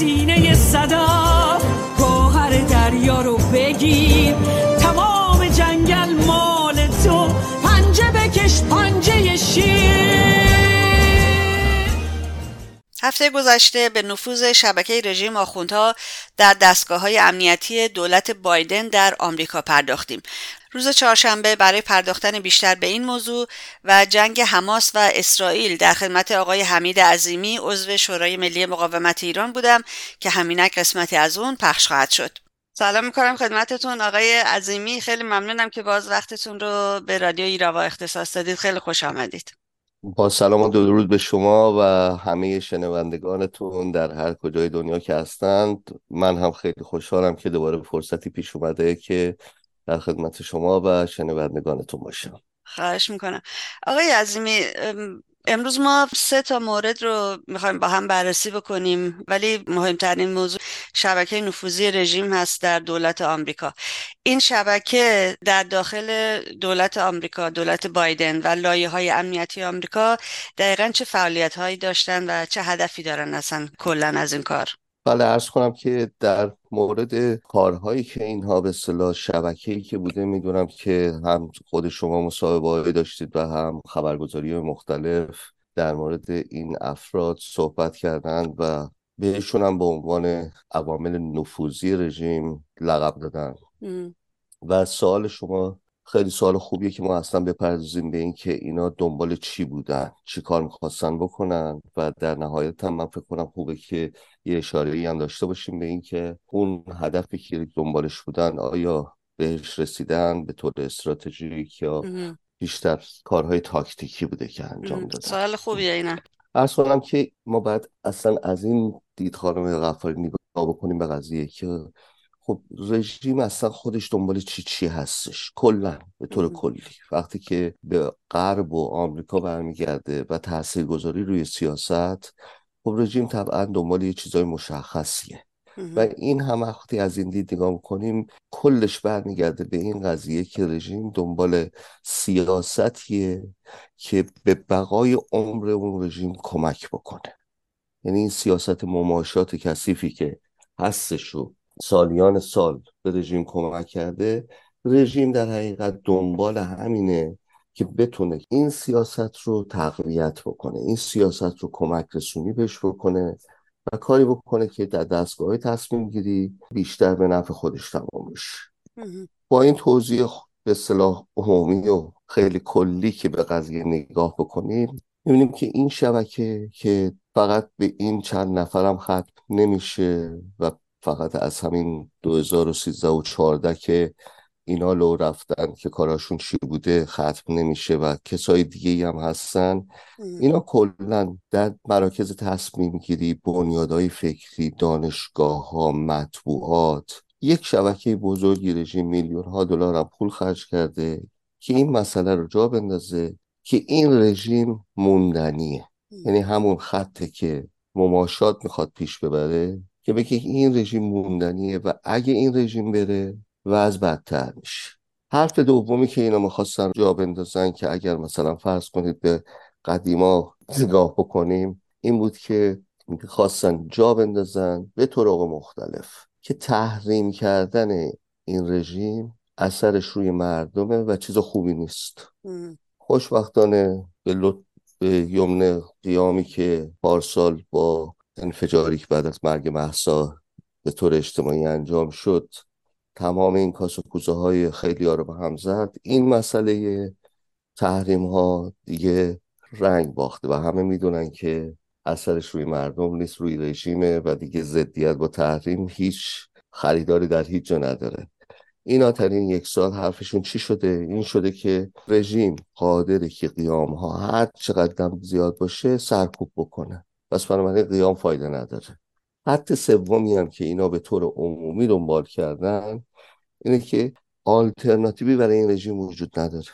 سینه صدا گوهر دریا رو بگیر تمام جنگل مال تو پنجه بکش پنجه شیر هفته گذشته به نفوذ شبکه رژیم آخوندها در دستگاه های امنیتی دولت بایدن در آمریکا پرداختیم. روز چهارشنبه برای پرداختن بیشتر به این موضوع و جنگ حماس و اسرائیل در خدمت آقای حمید عظیمی عضو شورای ملی مقاومت ایران بودم که همینک قسمتی از اون پخش خواهد شد. سلام می‌کنم خدمتتون آقای عظیمی. خیلی ممنونم که باز وقتتون رو به رادیو ایراوا اختصاص دادید. خیلی خوش آمدید. با سلام و درود به شما و همه شنوندگانتون در هر کجای دنیا که هستند. من هم خیلی خوشحالم که دوباره فرصتی پیش اومده که در خدمت شما و شنوندگانتون باشم. خواهش می‌کنم. آقای عظیمی امروز ما سه تا مورد رو می‌خوایم با هم بررسی بکنیم ولی مهمترین موضوع شبکه نفوذی رژیم هست در دولت آمریکا. این شبکه در داخل دولت آمریکا دولت بایدن و لایه های امنیتی آمریکا دقیقا چه فعالیت هایی داشتن و چه هدفی دارن اصلا کلا از این کار؟ بله ارز کنم که در مورد کارهایی که اینها به صلاح شبکه‌ای که بوده می‌دونم که هم خود شما مصاحبه داشتید و هم خبرگزاری مختلف در مورد این افراد صحبت کردند و بهشون هم به عنوان عوامل نفوذی رژیم لقب دادن. و سوال شما خیلی سوال خوبیه که ما اصلا بپردازیم به این که اینا دنبال چی بودن چی کار می‌خواستن بکنن و در نهایت هم من فکر کنم خوبه که یه اشاره هم داشته باشیم به این که اون هدفی که دنبالش بودن آیا بهش رسیدن به طور استراتژیک یا بیشتر کارهای تاکتیکی بوده که انجام دادن؟ سوال خوبیه اینا. ارز کنم که ما بعد اصلا از این دید خانم غفاری نگاه بکنیم به قضیه که خب رژیم اصلا خودش دنبال چی چی هستش؟ کلا به طور کلی. وقتی که به غرب و آمریکا برمیگرده و تاثیرگذاری روی سیاست خب رژیم طبعا دنبال یه چیزای مشخصیه. و این هم وقتی از این دید نگاه می‌کنیم کلش برمیگرده به این قضیه که رژیم دنبال سیاستیه که به بقای عمر اون رژیم کمک بکنه. یعنی این سیاست مماشات کثیفی که هستش رو سالیان سال به رژیم کمک کرده رژیم در حقیقت دنبال همینه که بتونه این سیاست رو تقویت بکنه این سیاست رو کمک رسونی بهش بکنه و کاری بکنه که در دستگاه تصمیم گیری بیشتر به نفع خودش تمام بشه. با این توضیح به صلاح عمومی و خیلی کلی که به قضیه نگاه بکنیم می‌بینیم که این شبکه که فقط به این چند نفرم ختم نمیشه و فقط از همین 2013 و 14 که اینا لو رفتن که کاراشون چی بوده ختم نمیشه و کسای دیگه هم هستن. اینا کلا در مراکز تصمیم گیری بنیادهای فکری دانشگاه ها مطبوعات یک شبکه بزرگی رژیم میلیون ها دلار هم پول خرج کرده که این مسئله رو جا بندازه که این رژیم موندنیه. یعنی همون خطه که مماشات می‌خواد پیش ببره که بگه این رژیم موندنیه و اگه این رژیم بره وضع بدتر میشه. حرف دومی که اینا می‌خواستن جا بندازن که اگر مثلا فرض کنید به قدیما نگاه بکنیم این بود که خواستن جا بندازن به طرق مختلف که تحریم کردن این رژیم اثرش روی مردمه و چیز خوبی نیست. خوشبختانه به لط... به یمن قیامی که پارسال با انفجاری که بعد از مرگ محسا به طور اجتماعی انجام شد. تمام این کاس و کوزه های خیلی ها رو به هم زد. این مسئله تحریم ها دیگه رنگ باخته و همه می‌دونن که اثرش روی مردم نیست روی رژیمه و دیگه ضدیت با تحریم هیچ خریداری در هیچ جا نداره. این یک سال حرفشون چی شده؟ این شده که رژیم قادره که قیام ها هر چقدر زیاد باشه سرکوب بکنه. پس بنابراین قیام فایده نداره. حتی سومی هم که اینا به طور عمومی دنبال کردن اینه که آلترناتیوی برای این رژیم وجود نداره.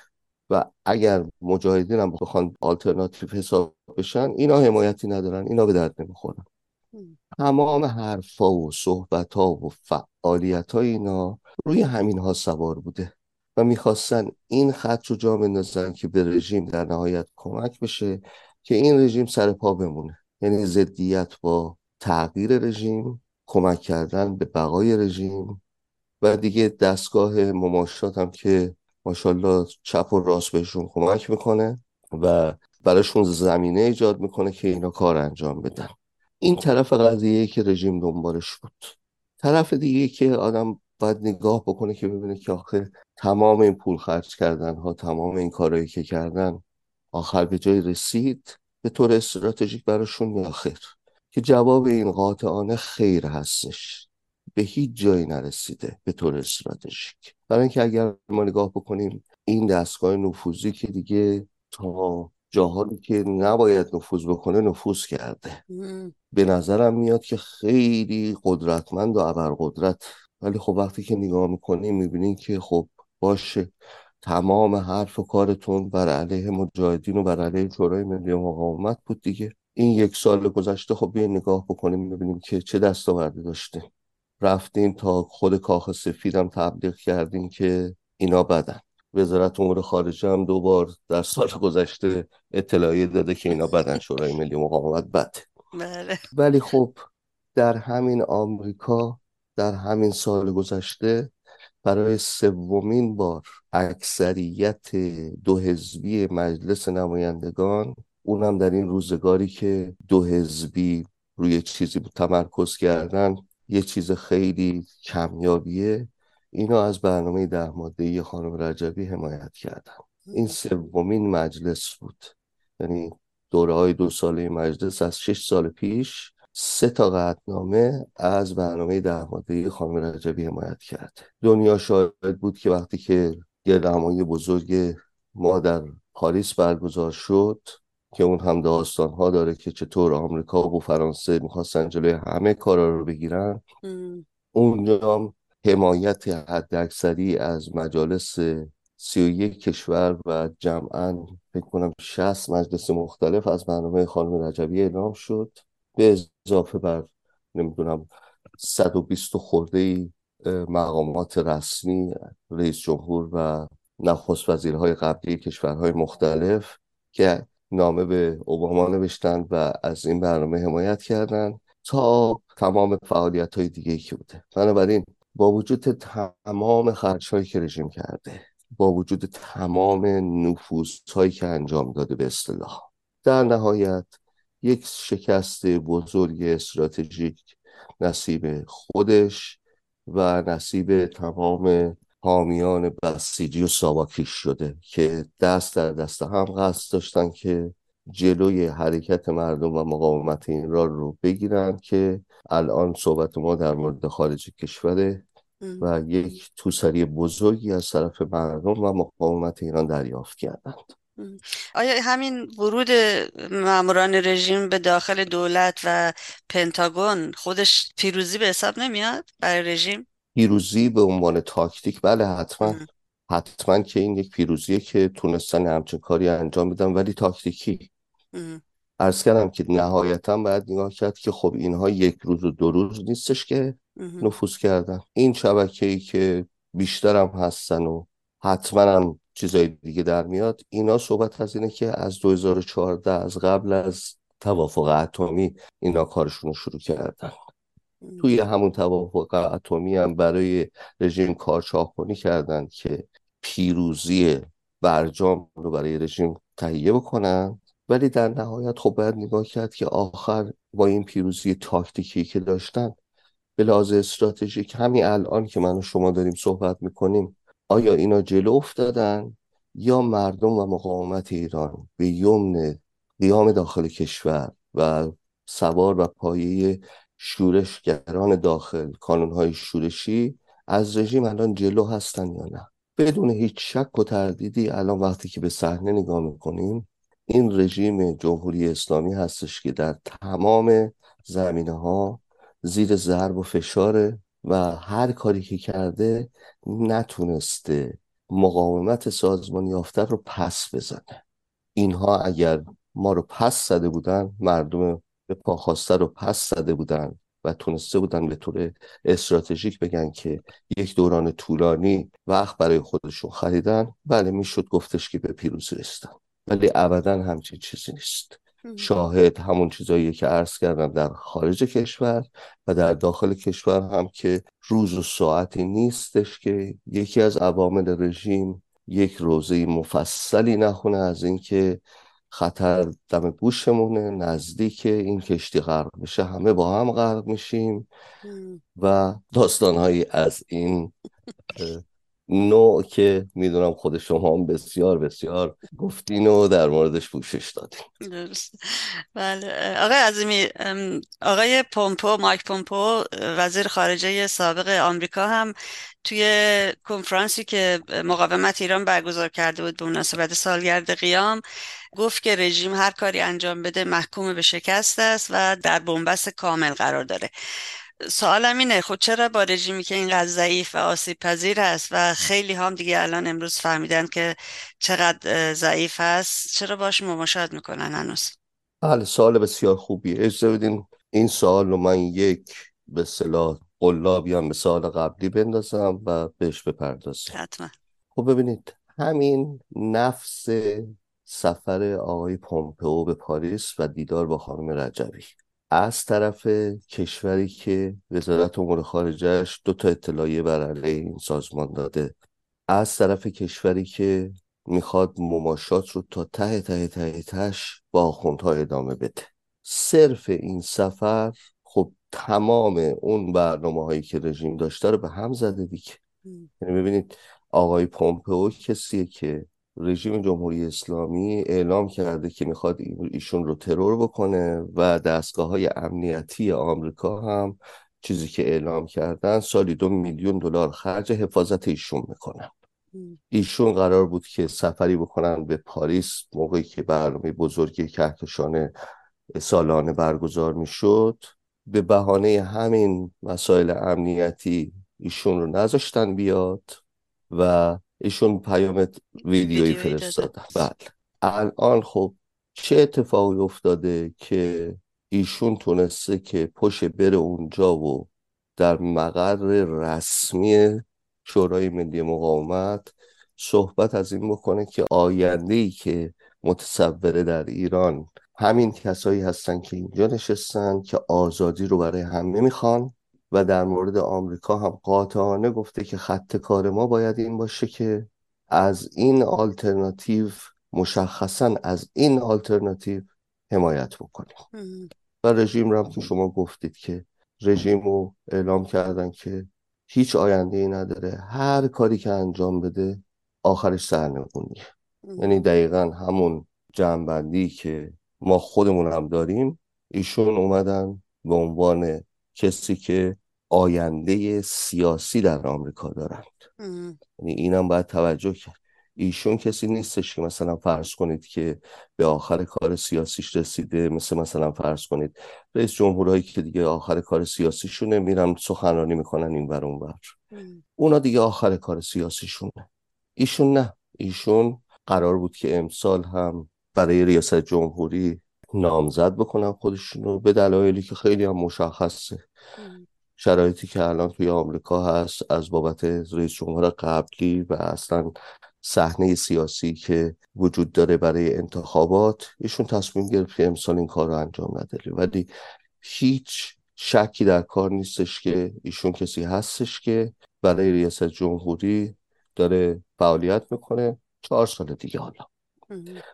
و اگر مجاهدین هم بخوان آلترناتیو حساب بشن اینا حمایتی ندارن اینا به درد نمی‌خورن. تمام حرفا و صحبت ها و فعالیت ها اینا روی همین ها سوار بوده و می‌خواستن این خط رو جا بندازن که به رژیم در نهایت کمک بشه که این رژیم سر پا بمونه. یعنی ضدیت با تغییر رژیم کمک کردن به بقای رژیم و دیگه دستگاه مماشات هم که ماشاءالله چپ و راست بهشون کمک می‌کنه و براشون زمینه ایجاد می‌کنه که اینا کار انجام بدن. این طرف قضیه که رژیم دنبالش بود. طرف دیگه که آدم باید نگاه بکنه که ببینه که آخه تمام این پول خرج کردن ها تمام این کارهایی که کردن آخر به جای رسید به طور استراتژیک براشون یا خیر که جواب این قاطعانه خیر هستش. به هیچ جایی نرسیده به طور استراتژیک. برای اینکه اگر ما نگاه بکنیم این دستگاه نفوذی که دیگه تا جاهایی که نباید نفوذ بکنه نفوذ کرده. به نظرم میاد که خیلی قدرتمند و ابرقدرت. ولی خب وقتی که نگاه می‌کنیم می‌بینیم که خب باشه. تمام حرف و کارتون بر علیه مجاهدین و بر علیه شورای ملی مقاومت بود دیگه. این یک سال گذشته خب بیاین نگاه بکنیم ببینیم که چه دستاوردی داشتیم. رفتیم تا خود کاخ سفیدم تبلیغ کردیم که اینا بدن. وزارت امور خارجه هم دو بار در سال گذشته اطلاعیه داده که اینا بدن شورای ملی مقاومت بده بله. ولی خب در همین آمریکا در همین سال گذشته برای سومین بار اکثریت دو حزبی مجلس نمایندگان اونم در این روزگاری که دو حزبی روی چیزی تمرکز کردن یه چیز خیلی کمیابیه. اینو از برنامه ده ماده خانم رجبی حمایت کردن این سومین مجلس بود. یعنی دوره های دو ساله مجلس از شش سال پیش سه تا قطنامه از برنامه ده ماده خانم رجبی حمایت کرد. دنیا شاهد بود که وقتی که رمای بزرگ ما در پاریس برگزار شد که اون هم داستان ها داره که چطور آمریکا و فرانسه می‌خواستن جلوی همه کارا رو بگیرن اونجا حمایت حداکثری از مجالس سی و یک کشور و جمعا فکر کنم شست مجلس مختلف از برنامه خانم رجبی اعلام شد. به اضافه بر نمی‌دونم 120 خورده ای مقامات رسمی رئیس جمهور و نخست وزیرهای قبلی کشورهای مختلف که نامه به اوباما نوشتن و از این برنامه حمایت کردند تا تمام فعالیت های دیگه که بوده. بنابراین با وجود تمام خرچ هایی که رژیم کرده با وجود تمام نفوذ هایی که انجام داده به اصطلاح در نهایت یک شکست بزرگ استراتژیک نصیب خودش و نصیب تمام حامیان بسیجی و ساواکیش شده که دست در دست هم قصد داشتن که جلوی حرکت مردم و مقاومت ایران رو بگیرن که الان صحبت ما در مورد خارج کشوره و یک توسری بزرگی از طرف مردم و مقاومت ایران دریافت کردند. آیا همین ورود ماموران رژیم به داخل دولت و پنتاگون خودش پیروزی به حساب نمیاد برای رژیم؟ پیروزی به عنوان تاکتیک؟ بله حتما. حتما که این یک پیروزیه که تونستن همچین کاری انجام بدن ولی تاکتیکی. ارز کردم که نهایتا باید نگاه کرد که خب اینها یک روز و دو روز نیستش که نفوذ کردن. این شبکه ای که بیشتر هم هستن و حتما هم چیزای دیگه در میاد. اینا صحبت از اینه که از 2014 از قبل از توافق اتمی اینا کارشون رو شروع کردن. توی همون توافق اتمی هم برای رژیم کارچاخونی کردن که پیروزی برجام رو برای رژیم تهیه بکنن. ولی در نهایت خب باید نگاه کرد که آخر با این پیروزی تاکتیکی که داشتن به لحاظ استراتژیک همین الان که من و شما داریم صحبت می‌کنیم آیا اینا جلو افتادن یا مردم و مقاومت ایران به یمن قیام داخل کشور و سوار و پایه شورشگران داخل کانونهای شورشی از رژیم الان جلو هستن یا نه؟ بدون هیچ شک و تردیدی الان وقتی که به صحنه نگاه می‌کنیم این رژیم جمهوری اسلامی هستش که در تمام زمینه ها زیر ضرب و فشاره و هر کاری که کرده نتونسته مقاومت سازمان یافته رو پس بزنه. اینها اگر ما رو پس زده بودن مردم به پاخواسته رو پس زده بودن و تونسته بودن به طور استراتژیک بگن که یک دوران طولانی وقت برای خودشون خریدن بله می‌شد گفتش که به پیروزی رسیدن. ولی ابدا همچین چیزی نیست. شاهد همون چیزایی که عرض کردم در خارج کشور و در داخل کشور هم که روز و ساعتی نیستش که یکی از عوامل رژیم یک روزه مفصلی نخونه از اینکه خطر دم گوشمونه نزدیک این کشتی غرق بشه همه با هم غرق میشیم و داستانهایی از این نوع که می‌دونم خود شما هم بسیار بسیار گفتین و در موردش پوشش دادین. بله. آقای عظیمی آقای پومپو مایک پومپو وزیر خارجه سابق آمریکا هم توی کنفرانسی که مقاومت ایران برگزار کرده بود به مناسبت سالگرد قیام گفت که رژیم هر کاری انجام بده محکوم به شکست است و در بنبست کامل قرار داره. سوالم اینه خود خب چرا با رژیمی که اینقدر ضعیف و آسیب پذیر است و خیلی هم دیگه الان امروز فهمیدن که چقدر ضعیف هست چرا باش مماشات می‌کنن هنوز؟ بله سوال بسیار خوبی اجازه بدین این سوال رو من یک به صلاح قلابی هم به سال قبلی بندازم و بهش بپردازم. حتما. خب ببینید همین نفس سفر آقای پومپئو به پاریس و دیدار با خانم رجبی. از طرف کشوری که وزارت امور خارجهش دو تا اطلاعیه بر علیه این سازمان داده. از طرف کشوری که می‌خواد مماشات رو تا ته ته ته تش با آخوندها ادامه بده. صرف این سفر خب تمام اون برنامه هایی که رژیم داشته رو به هم زده دیگه. یعنی ببینید آقای پومپئو کسیه که رژیم جمهوری اسلامی اعلام کرده که می‌خواد ایشون رو ترور بکنه و دستگاه های امنیتی آمریکا هم چیزی که اعلام کردن سالی دو میلیون دلار خرج حفاظت ایشون می‌کنن ایشون قرار بود که سفری بکنن به پاریس موقعی که برنامه بزرگی کهکشان سالانه برگزار می‌شد. به بهانه همین مسائل امنیتی ایشون رو نذاشتن بیاد و ایشون پیام ویدیویی فرستادن بله. الان خب چه اتفاقی افتاده که ایشون تونسته که پشت بره اونجا و در مقر رسمی شورای ملی مقاومت صحبت از این بکنه که آینده ای که متصوره در ایران همین کسایی هستن که اینجا نشستن که آزادی رو برای همه می‌خوان. و در مورد آمریکا هم قاطعانه گفته که خط کار ما باید این باشه که از این آلترناتیو مشخصا از این آلترناتیو حمایت بکنیم. و رژیم رو هم که شما گفتید که رژیم رو اعلام کردن که هیچ آینده ای نداره هر کاری که انجام بده آخرش سرنگونیه. یعنی دقیقا همون جنبندی که ما خودمون هم داریم ایشون اومدن به عنوان کسی که آینده سیاسی در آمریکا دارند. یعنی اینم باید توجه کرد. ایشون کسی نیستش که مثلا فرض کنید که به آخر کار سیاسیش رسیده مثل مثلا فرض کنید رئیس جمهورهایی که دیگه آخر کار سیاسیشونه میرن سخنرانی می‌کنن این بر اون بر اونا دیگه آخر کار سیاسیشونه. ایشون نه. ایشون قرار بود که امسال هم برای ریاست جمهوری نامزد بکنن خودشون رو به دلایلی که خیلی هم مشخصه. شرایطی که الان توی آمریکا هست از بابت رئیس جمهور قبلی و اصلا صحنه سیاسی که وجود داره برای انتخابات ایشون تصمیم گرفت که امسال این کار رو انجام نده ولی هیچ شکی در کار نیستش که ایشون کسی هستش که برای ریاست جمهوری داره فعالیت می‌کنه چهار سال دیگه حالا.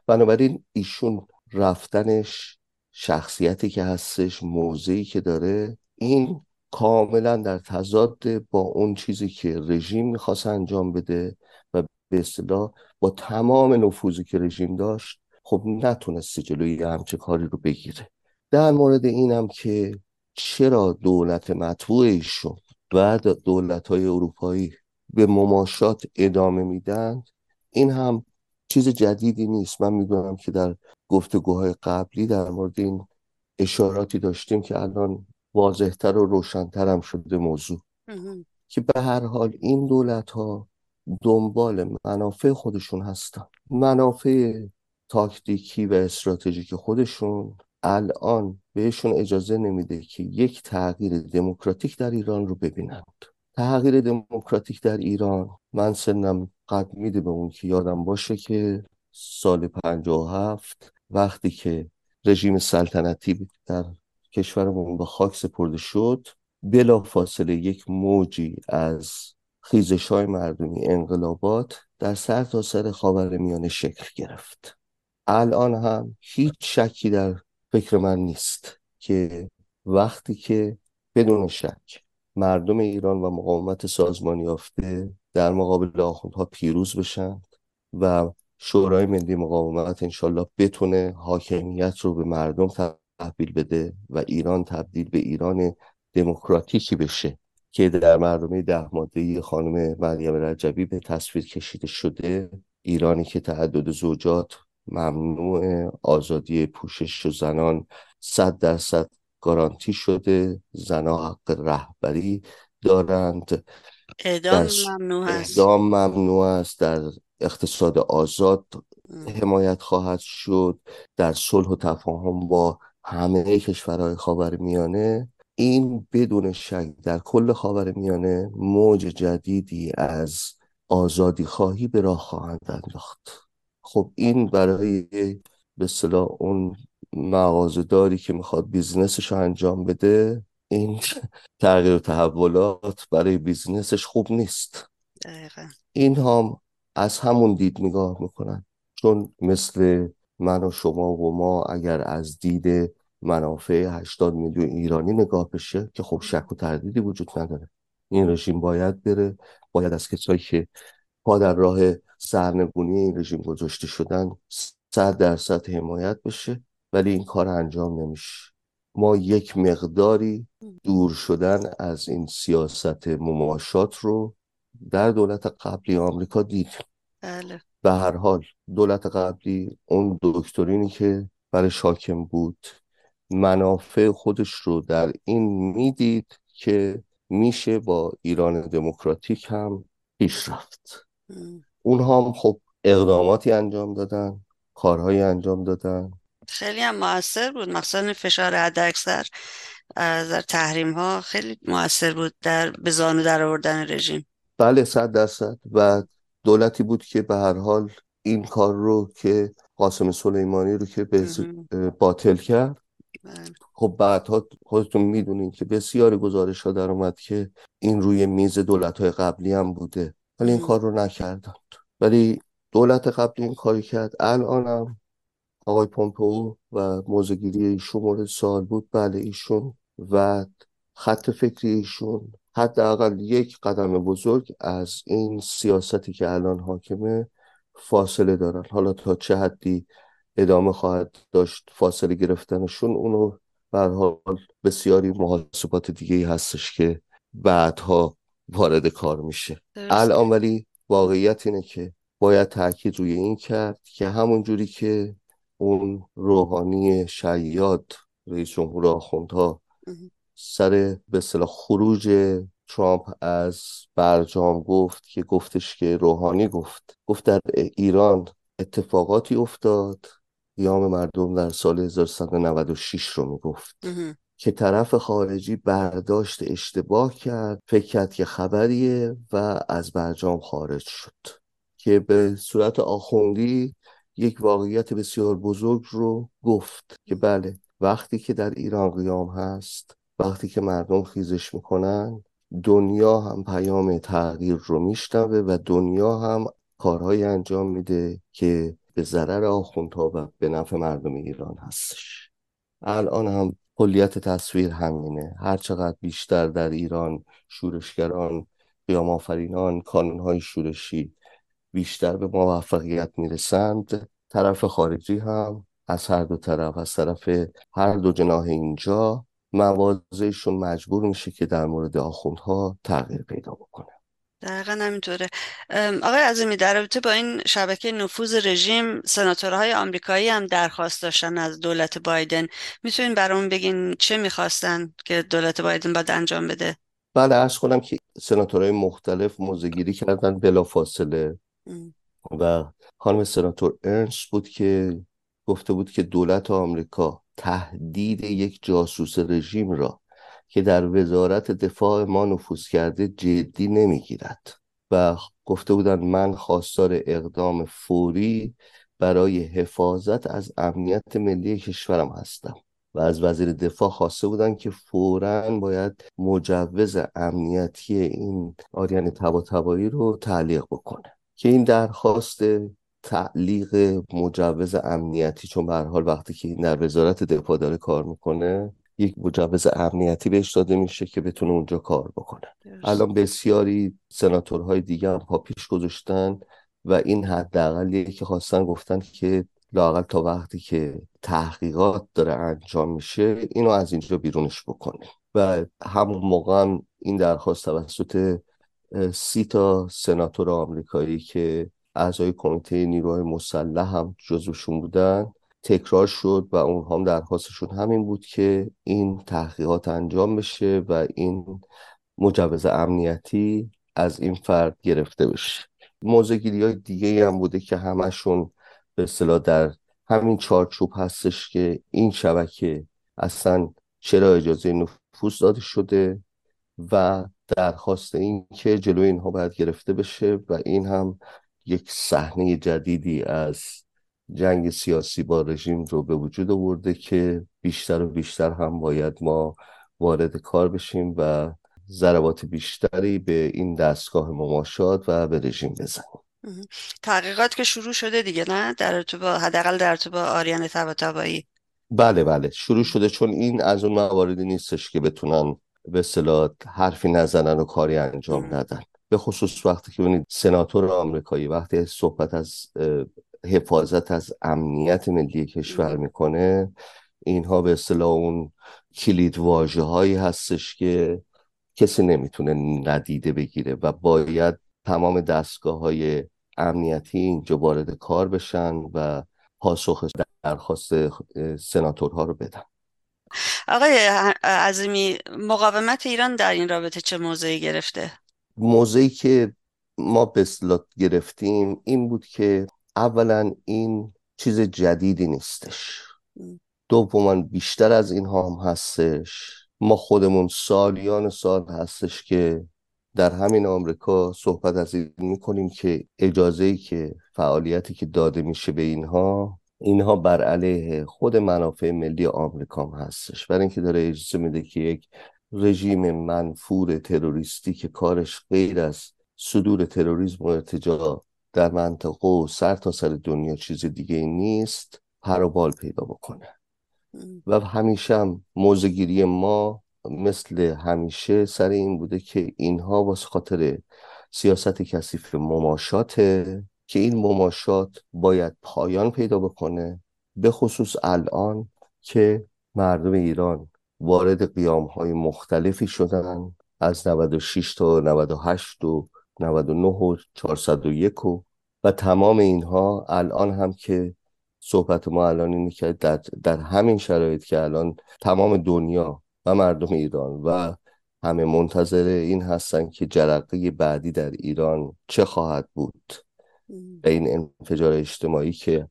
بنابراین ایشون رفتنش شخصیتی که هستش موضعی که داره این کاملا در تضاد با اون چیزی که رژیم می‌خواست انجام بده و به اصطلاح با تمام نفوذی که رژیم داشت خب نتونسته جلوی همچه کاری رو بگیره. در مورد اینم که چرا دولت مطبوع ایشون و دولت های اروپایی به مماشات ادامه میدن این هم چیز جدیدی نیست. من می‌دونم که در گفتگوهای قبلی در مورد این اشاراتی داشتیم که الان واضحتر و روشنتر هم شده موضوع. که به هر حال این دولت ها دنبال منافع خودشون هستن. منافع تاکتیکی و استراتژیک خودشون الان بهشون اجازه نمیده که یک تغییر دموکراتیک در ایران رو ببینند. تغییر دموکراتیک در ایران من سنم قد میده به اون که یادم باشه که سال 57 وقتی که رژیم سلطنتی در کشورمون به خاک سپرده شد بلا فاصله یک موجی از خیزش های مردمی انقلابات در سر تا سر خاور میانه شکل گرفت. الان هم هیچ شکی در فکر من نیست که وقتی که بدون شک مردم ایران و مقاومت سازمانی یافته در مقابل آخوندها پیروز بشند و شورای ملی مقاومت انشالله بتونه حاکمیت رو به مردم تحویل بده و ایران تبدیل به ایران دموکراتیکی بشه که در مردمه ده ماده خانم مریم رجبی به تصویر کشیده شده. ایرانی که تعدد زوجات ممنوع آزادی پوشش و زنان صد درصد گارانتی شده. زنها حق رهبری دارند. اعدام ممنوع است اعدام ممنوع است. در اقتصاد آزاد حمایت خواهد شد. در صلح و تفاهم با همه کشورهای خاور میانه این بدون شک در کل خاور میانه موج جدیدی از آزادی خواهی به راه خواهند انداخت. خب این برای به صلاح اون مغازهداری که می‌خواد بیزنسش رو انجام بده این تغییر و تحولات برای بیزنسش خوب نیست. دقیقا. این هم از همون دید نگاه می‌کنن. چون مثل من و شما و ما اگر از دید منافع 80 میلیون ایرانی نگاه بشه که خب شک و تردیدی وجود نداره. این رژیم باید بره باید از کسایی که پا در راه سرنگونی این رژیم گذاشته شدن صد درصد حمایت بشه ولی این کار انجام نمیشه. ما یک مقداری دور شدن از این سیاست مماشات رو در دولت قبلی آمریکا دیدیم. بله. به هر حال دولت قبلی اون دکترینی که برای شاکم بود منافع خودش رو در این می‌دید که میشه با ایران دموکراتیک هم پیش رفت. اونها هم خب اقداماتی انجام دادن کارهایی انجام دادن. خیلی هم موثر بود. مثلا فشار حداکثر از تحریم ها خیلی موثر بود در به زانو در آوردن رژیم. بله صد درصد. و دولتی بود که به هر حال این کار رو که قاسم سلیمانی رو که باطل کرد. بله. خب بعدها خودتون می‌دونین که بسیاری گزارش ها در اومد که این روی میز دولت های قبلی هم بوده. ولی این کار رو نکردند. ولی دولت قبلی این کاری کرد. الانم آقای پومپئو و موزگیری ایشون مورد سوال بود. بله ایشون و خط فکری ایشون حداقل یک قدم بزرگ از این سیاستی که الان حاکمه فاصله دارن. حالا تا چه حدی ادامه خواهد داشت فاصله گرفتنشون اونو بر حال بسیاری محاسبات دیگه ای هستش که بعدها وارد کار میشه. الان ولی واقعیت اینه که باید تاکید روی این کرد که همون جوری که اون روحانی شیاد رئیس جمهور آخوندها سر به صلاح خروج ترامپ از برجام گفت که گفتش که روحانی گفت. گفت در ایران اتفاقاتی افتاد. قیام مردم در سال 1396 رو می‌گفت. که طرف خارجی برداشت اشتباه کرد فکر کرد که خبریه و از برجام خارج شد. که به صورت آخوندی یک واقعیت بسیار بزرگ رو گفت که بله وقتی که در ایران قیام هست وقتی که مردم خیزش می‌کنن دنیا هم پیام تغییر رو میشنوه و دنیا هم کارهایی انجام میده که به ضرر آخوندها و به نفع مردم ایران هستش. الان هم کلیت تصویر همینه. هر چقدر بیشتر در ایران شورشگران قیام آفرینان کانونهای شورشی بیشتر به موفقیت می‌رسند. طرف خارجی هم از هر دو طرف از طرف هر دو جناح اینجا موازهشون مجبور میشه که در مورد آخوندها تغییر پیدا بکنه. دقیقا همینطوره. آقای عظیمی در رابطه با این شبکه نفوذ رژیم سناتورهای آمریکایی هم درخواست داشتن از دولت بایدن. می‌تونین برامون بگین چه می‌خواستن که دولت بایدن باید انجام بده؟ بله ارز کنم که سناتورهای مختلف موزگیری کردن بلا و خانم سناتور ارنس بود که گفته بود که دولت آمریکا تهدید یک جاسوس رژیم را که در وزارت دفاع ما نفوذ کرده جدی نمی‌گیرد. و گفته بودن من خواستار اقدام فوری برای حفاظت از امنیت ملی کشورم هستم. و از وزیر دفاع خواسته بودن که فورا باید مجوز امنیتی این آریان تبا رو تعلیق بکنه. که این درخواست تعلیق مجوز امنیتی چون به حال وقتی که در وزارت دفاع داره کار می‌کنه یک مجوز امنیتی بهش داده میشه که بتونه اونجا کار بکنه. الان بسیاری سناتورهای دیگه هم پا پیش گذاشتن و این حداقلیه که خواستن گفتن که لاقل تا وقتی که تحقیقات داره انجام میشه اینو از اینجا بیرونش بکنه. و همون موقع هم این درخواست توسط سی تا سناتور آمریکایی که اعضای کمیته نیروهای مسلح هم جزوشون بودن تکرار شد و اون هم درخواستشون همین بود که این تحقیقات انجام بشه و این مجوز امنیتی از این فرد گرفته بشه. موزگیری های دیگه هم بوده که همشون به اصطلاح در همین چارچوب هستش که این شبکه اصلا چرا اجازه نفوذ داده شده و درخواست این که جلوی اینها باید گرفته بشه و این هم یک صحنه جدیدی از جنگ سیاسی با رژیم رو به وجود آورده که بیشتر و بیشتر هم باید ما وارد کار بشیم و ضربات بیشتری به این دستگاه مماشات و به رژیم بزنیم. تحقیقات که شروع شده دیگه نه؟ در تو با حداقل در تو با آریان طباطبایی. بله بله. شروع شده چون این از اون مواردی نیستش که بتونن به اصطلاح حرفی نزنن و کاری انجام ندن. به خصوص وقتی که ببینید سناتور آمریکایی وقتی صحبت از حفاظت از امنیت ملی کشور می‌کنه اینها به اصطلاح اون کلید واژه هایی هستش که کسی نمی‌تونه ندیده بگیره و باید تمام دستگاه های امنیتی اینجا وارد کار بشن و پاسخ درخواست سناتورها رو بدن. آقای عظیمی مقاومت ایران در این رابطه چه موضعی گرفته؟ موضعی که ما به گرفتیم این بود که اولا این چیز جدیدی نیستش دوما بیشتر از اینها هم هستش ما خودمون سالیان سال هستش که در همین آمریکا صحبت از این می‌کنیم که اجازه ای که فعالیتی که داده میشه به اینها اینها بر علیه خود منافع ملی آمریکا هم هستش. برای اینکه داره اجازه میده که یک رژیم منفور تروریستی که کارش غیر از صدور تروریسم و ارتجاع در منطقه و سر تا سر دنیا چیز دیگه نیست پروبال پیدا بکنه. و همیشه هم موزگیری ما مثل همیشه سر این بوده که اینها واسه خاطر سیاست کثیف مماشاته که این مماشات باید پایان پیدا بکنه به خصوص الان که مردم ایران وارد قیام های مختلفی شدن از 96 تا 98 و 99 و 401 و, و تمام اینها الان هم که صحبت ما الان اینه که در, در همین شرایط که الان تمام دنیا و مردم ایران و همه منتظر این هستن که جرقه بعدی در ایران چه خواهد بود. و این انفجار اجتماعی که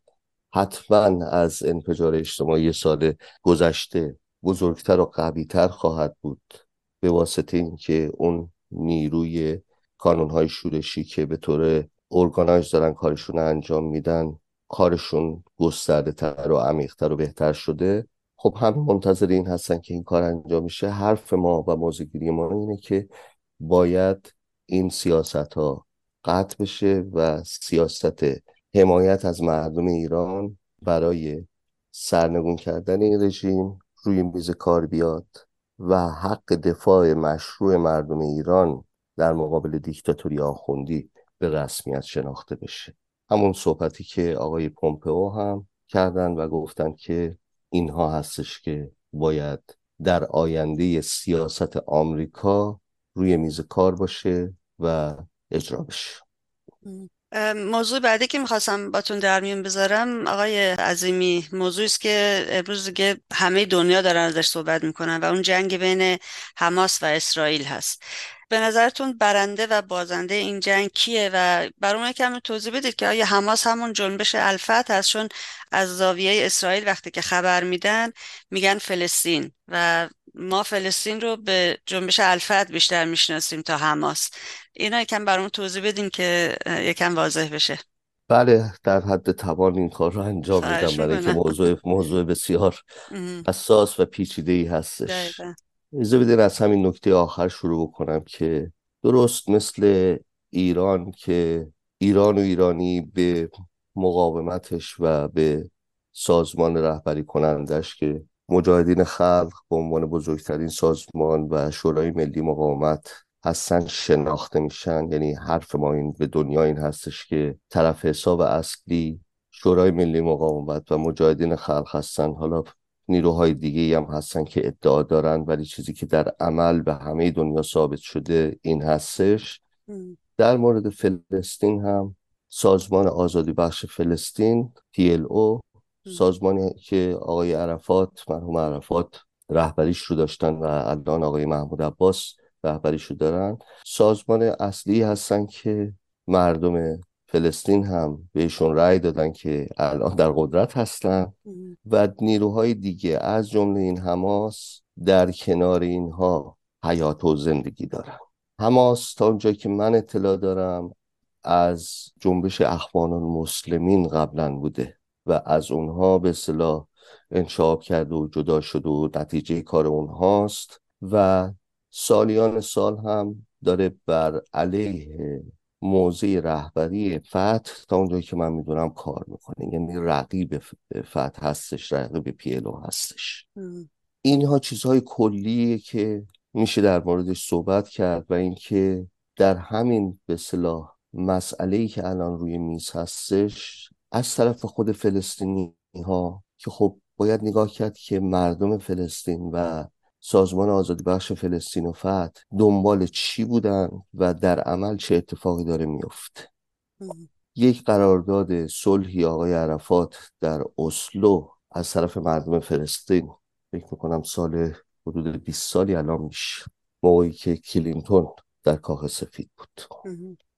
حتما از انفجار اجتماعی سال گذشته بزرگتر و قویتر خواهد بود به واسطه اینکه اون نیروی کانونهای شورشی که به طور ارگانایز دارن کارشون انجام میدن کارشون گسترده تر و عمیقتر و بهتر شده. خب همه منتظر این هستن که این کار انجام میشه حرف ما و موزگیری ما اینه که باید این سیاست ها قطع بشه و سیاست حمایت از مردم ایران برای سرنگون کردن این رژیم روی میز کار بیاد و حق دفاع مشروع مردم ایران در مقابل دیکتاتوری آخوندی به رسمیت شناخته بشه. همون صحبتی که آقای پومپئو هم کردن و گفتن که اینها هستش که باید در آینده سیاست آمریکا روی میز کار باشه و اجرا بشه موضوع بعدی که می‌خواستم باتون در میون بذارم آقای عظیمی موضوعی است که امروز دیگه همه دنیا دارن ازش صحبت می‌کنن و اون جنگ بین حماس و اسرائیل هست. به نظرتون برنده و بازنده این جنگ کیه؟ و برامون کمی توضیح بدید که آیا حماس همون جنبش الفت هست؟ چون از زاویه اسرائیل وقتی که خبر میدن میگن فلسطین. و ما فلسطین رو به جنبش الفت بیشتر می‌شناسیم تا حماس. اینا یکم برامون توضیح بدین که یکم واضح بشه. بله در حد توان این کار رو انجام میدم برای اینکه موضوع موضوع بسیار حساس و پیچیده ای هستش اجازه بدین از همین نکته آخر شروع بکنم که درست مثل ایران که ایران و ایرانی به مقاومتش و به سازمان رهبری کنندش که مجاهدین خلق به عنوان بزرگترین سازمان و شورای ملی مقاومت هستن شناخته میشن. یعنی حرف ما این به دنیا این هستش که طرف حساب اصلی شورای ملی مقاومت و مجاهدین خلق هستن. حالا نیروهای دیگه هم هستن که ادعا دارن ولی چیزی که در عمل به همه دنیا ثابت شده این هستش. در مورد فلسطین هم سازمان آزادی بخش فلسطین PLO سازمانی که آقای عرفات مرحوم عرفات رهبریش رو داشتن و الان آقای محمود عباس رهبریش رو دارن. سازمان اصلی هستن که مردم فلسطین هم بهشون رأی دادن که الان در قدرت هستن و نیروهای دیگه از جمله این حماس در کنار اینها حیات و زندگی دارن. حماس تا اونجایی که من اطلاع دارم از جنبش اخوان المسلمین قبلا بوده. و از اونها به صلاح انشاب کرده و جدا شده و نتیجه کار اونهاست. و سالیان سال هم داره بر علیه موضع رهبری فتح تا اونجایی که من می‌دونم کار می‌کنه. یعنی رقیب فتح هستش رقیب پیلو هستش. اینها چیزهای کلیه که میشه در موردش صحبت کرد و اینکه در همین به صلاح مسئله ای که الان روی میز هستش از طرف خود فلسطینی ها که خب باید نگاه کرد که مردم فلسطین و سازمان آزادی بخش فلسطین و فتح دنبال چی بودن و در عمل چه اتفاقی داره میفته یک قرارداد صلحی آقای عرفات در اسلو از طرف مردم فلسطین فکر می‌کنم سال حدود 20 سالی الان میشه موقعی که کلینتون در کاخ سفید بود.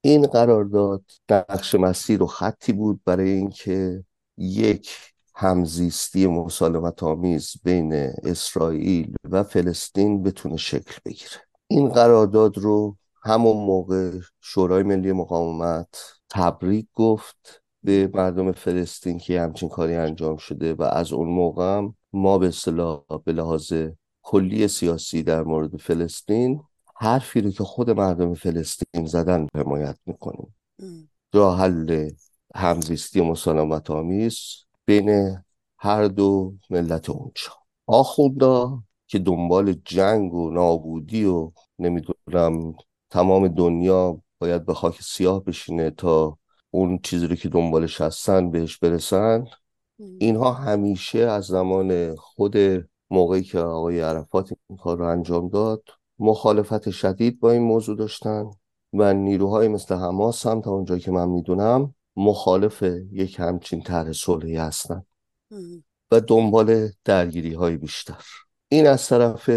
این قرارداد نقش مسیر و خطی بود برای اینکه یک همزیستی مسالمت آمیز بین اسرائیل و فلسطین بتونه شکل بگیره. این قرارداد رو همون موقع شورای ملی مقاومت تبریک گفت به مردم فلسطین که همچین کاری انجام شده و از اون موقع ما به صلاح به لحاظ کلی سیاسی در مورد فلسطین حرفی رو که خود مردم فلسطین زدن حمایت می‌کنیم راه حل همزیستی مسالمت آمیز بین هر دو ملت اونجا. آخوندا که دنبال جنگ و نابودی و نمی‌دونم تمام دنیا باید به خاک سیاه بشینه تا اون چیزی رو که دنبالش هستن بهش برسن. اینها همیشه از زمان خود موقعی که آقای عرفات این کار رو انجام داد مخالفت شدید با این موضوع داشتن و نیروهای مثل حماس هم تا اونجایی که من می‌دونم مخالف یک همچین طرح صلحی هستن و دنبال درگیری های بیشتر. این از طرف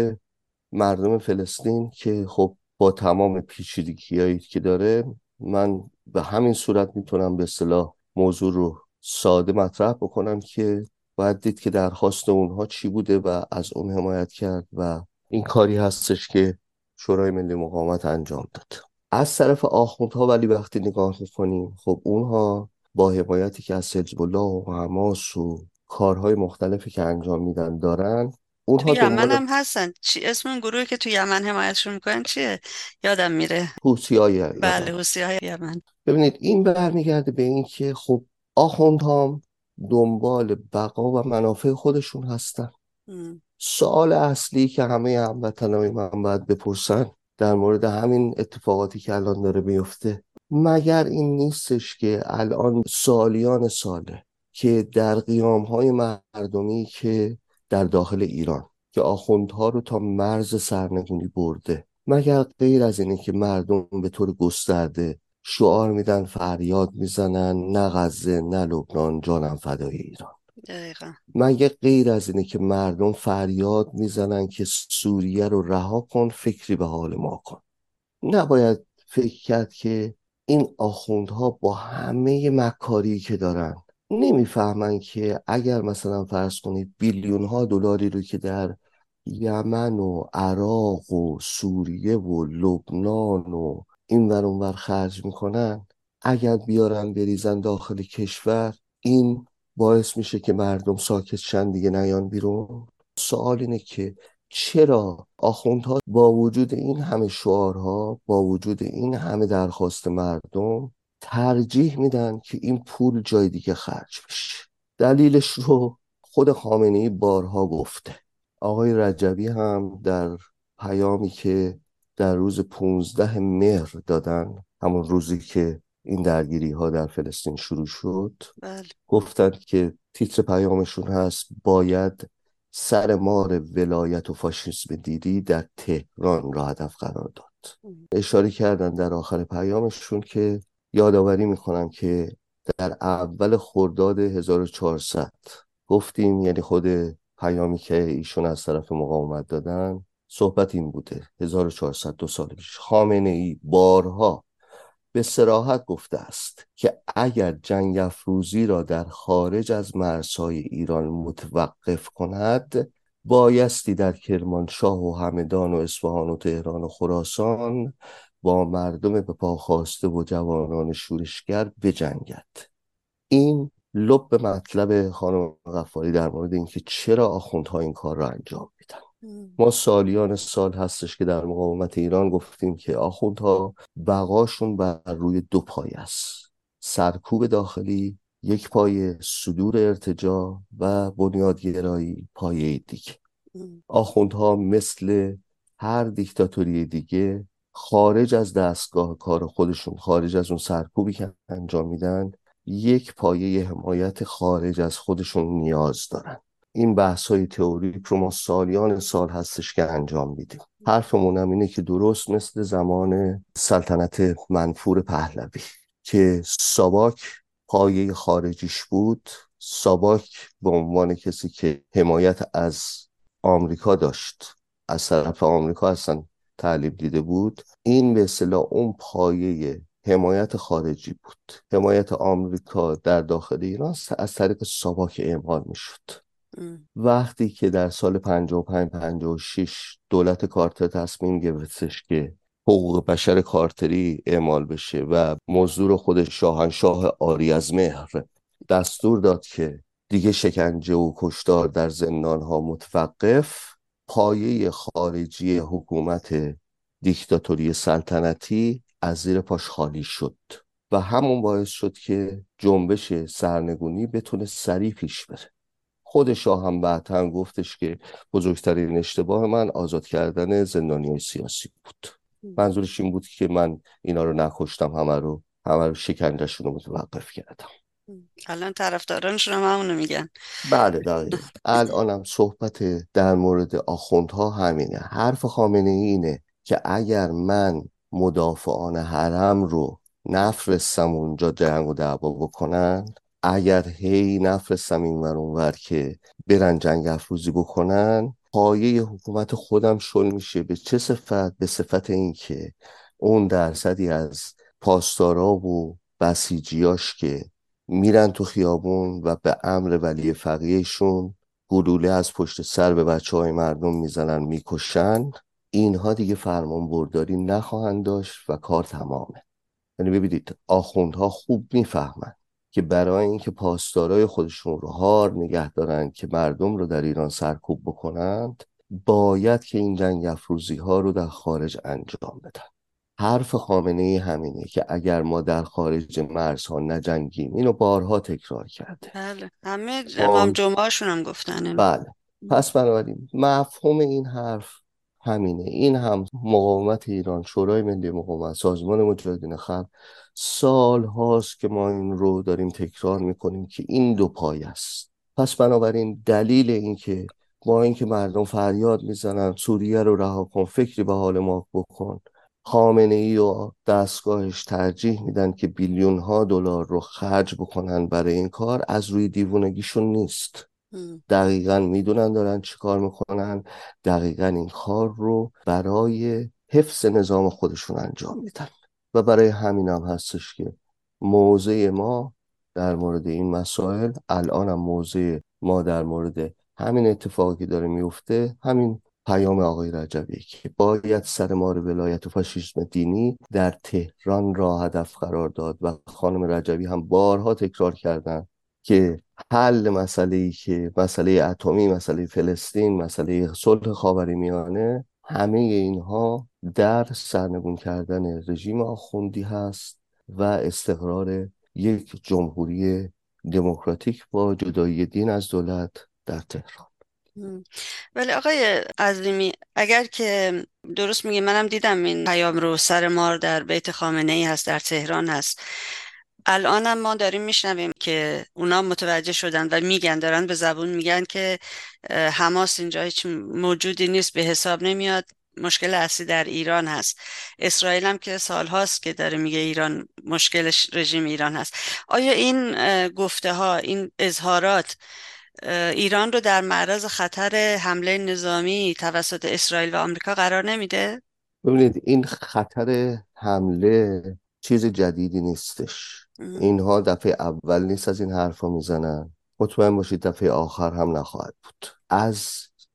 مردم فلسطین که خب با تمام پیچیدگی که داره من به همین صورت می‌تونم به صلاح موضوع رو ساده مطرح بکنم که باید دید که درخواست اونها چی بوده و از اون حمایت کرد و این کاری هستش که شورای ملی مقاومت انجام داد. از طرف آخوندها ولی وقتی نگاه می‌کنیم خب اونها با حمایتی که از حزب الله و حماس و کارهای مختلفی که انجام میدن دارن اونها تو یمن هم هستن. چی اسم اون گروهی که تو یمن حمایتشون می‌کنن چیه؟ یادم میره. حوسی های بله حوسی های یمن. ببینید این برمیگرده به این که خب آخوندها دنبال بقا و منافع خودشون هستن. سوال اصلی که همه هموطنهای من باید بپرسن در مورد همین اتفاقاتی که الان داره میفته مگر این نیستش که الان سالیان ساله که در قیام های مردمی که در داخل ایران که آخوندها رو تا مرز سرنگونی برده مگر غیر از اینه که مردم به طور گسترده شعار میدن فریاد می‌زنن نه غزه نه لبنان جانم فدای ایران؟ دقیقا. مگه غیر از اینه که مردم فریاد می‌زنن که سوریه رو رها کن فکری به حال ما کن. نباید فکر کرد که این آخوندها با همه مکاری که دارن نمی‌فهمن که اگر مثلا فرض کنید بیلیون ها دلاری رو که در یمن و عراق و سوریه و لبنان و این ور اونور خرج می‌کنن اگر بیارن بریزن داخل کشور این باعث میشه که مردم ساکت شن دیگه نیان بیرون. سوال اینه که چرا آخوندها با وجود این همه شعارها با وجود این همه درخواست مردم ترجیح میدن که این پول جای دیگه خرج بشه؟ دلیلش رو خود خامنه ای بارها گفته. آقای رجبی هم در پیامی که در روز 15 مهر دادن همون روزی که این درگیری ها در فلسطین شروع شد. بله. گفتند که تیتر پیامشون هست باید سر مار ولایت و فاشیسم دیدی در تهران را هدف قرار داد. اشاره کردن در آخر پیامشون که یادآوری می‌کنن که در اول خرداد 1400 گفتیم یعنی خود پیامی که ایشون از طرف مقاومت دادن صحبت این بوده 1400 دو سال پیش. خامنه ای بارها به سراحت گفته است که اگر جنگ افروزی را در خارج از مرزهای ایران متوقف کند بایستی در کرمانشاه و همدان و اصفهان و تهران و خراسان با مردم به پا خواسته و جوانان شورشگر بجنگد. این لب مطلب خانم غفاری در مورد اینکه چرا آخوندها این کار را انجام ما سالیان سال هستش که در مقاومت ایران گفتیم که آخوندها بقاشون بر روی دو پای است. سرکوب داخلی یک پای صدور ارتجا و بنیادگرایی پایه دیگه. آخوندها مثل هر دیکتاتوری دیگه خارج از دستگاه کار خودشون خارج از اون سرکوبی که انجام میدن یک پایه حمایت خارج از خودشون نیاز دارن. این بحث های تئوریک رو ما سالیان سال هستش که انجام میدیم. حرفمون هم اینه که درست مثل زمان سلطنت منفور پهلوی که ساواک پایه خارجیش بود ساواک به عنوان کسی که حمایت از آمریکا داشت از طرف آمریکا اصلا تعلیم دیده بود این به اصطلاح اون پایه حمایت خارجی بود. حمایت آمریکا در داخل ایران از طریق ساواک اعمال می‌شد. وقتی که در سال 55 56 دولت کارتر تصمیم گرفتش که حقوق بشر کارتری اعمال بشه و مزدور خود شاهنشاه آری از مهر دستور داد که دیگه شکنجه و کشتار در زندان ها متوقف پایه خارجی حکومت دیکتاتوری سلطنتی از زیر پاش خالی شد و همون باعث شد که جنبش سرنگونی بتونه سریع پیش بره. خود شاه هم بعدا گفتش که بزرگترین اشتباه من آزاد کردن زندانی سیاسی بود. منظورش این بود که من اینا رو نکشتم همه رو همه رو شکنجهشون رو متوقف کردم. الان طرفدارانشون هم همونو میگن. بله دقیقا. الانم صحبت در مورد آخوندها همینه. حرف خامنه ای اینه که اگر من مدافعان حرم رو نفرستم اونجا جنگ و دعوا بکنن اگر هی نفرستم این ور که برن جنگ افروزی بکنن پایه حکومت خودم شل میشه. به چه صفت؟ به صفت اینکه اون درصدی از پاسدارا و بسیجیاش که میرن تو خیابون و به امر ولی فقیهشون گلوله از پشت سر به بچه های مردم می‌زنن می‌کشن اینها دیگه فرمان برداری نخواهند داشت و کار تمامه. یعنی ببینید آخوندها خوب می‌فهمن. که برای اینکه پاسدارای خودشون رو هار نگه دارن که مردم رو در ایران سرکوب بکنند باید که این جنگ افروزی ها رو در خارج انجام بدن. حرف خامنه ای همینه که اگر ما در خارج مرزها نجنگیم اینو بارها تکرار کرده. بله همه امام جمعه هم گفتن بله. پس بنابراین مفهوم این حرف همینه. این هم مقاومت ایران شورای ملی مقاومت سازمان مجاهدین خلق سال هاست که ما این رو داریم تکرار می‌کنیم که این دو پای است. پس بنابراین دلیل این که با اینکه مردم فریاد می‌زنن سوریه رو رها کن فکری به حال ما بکن خامنه ای و دستگاهش ترجیح میدن که بیلیون ها دلار رو خرج بکنن برای این کار از روی دیوونگیشون نیست. دقیقا می‌دونن دارن چی کار می‌کنن. دقیقا این کار رو برای حفظ نظام خودشون انجام میدن. و برای همین هم هستش که موضع ما در مورد این مسائل الان هم موضع ما در مورد همین اتفاقی داره میفته همین پیام آقای رجبی که باید سر مار ولایت و فاشیسم دینی در تهران را هدف قرار داد. و خانم رجبی هم بارها تکرار کردن که حل مسئله که مسئله اتمی مسئله فلسطین مسئله صلح خاورمیانه همه اینها در سرنگون کردن رژیم آخوندی هست و استقرار یک جمهوری دموکراتیک با جدایی دین از دولت در تهران. ولی آقای عظیمی اگر که درست میگه منم دیدم این پیام رو سر مار در بیت خامنه ای هست در تهران هست. الانم ما داریم میشنویم که اونا متوجه شدن و میگن دارن به زبون میگن که حماس اینجا هیچ موجودی نیست به حساب نمیاد. مشکل اصلی در ایران هست. اسرائیل هم که سالهاست که داره میگه ایران مشکلش رژیم ایران هست. آیا این گفته ها این اظهارات ایران رو در معرض خطر حمله نظامی توسط اسرائیل و آمریکا قرار نمیده؟ ببینید این خطر حمله چیز جدیدی نیستش. اینها دفعه اول نیست از این حرفا می‌زنن. مطمئن باشید دفعه آخر هم نخواهد بود. از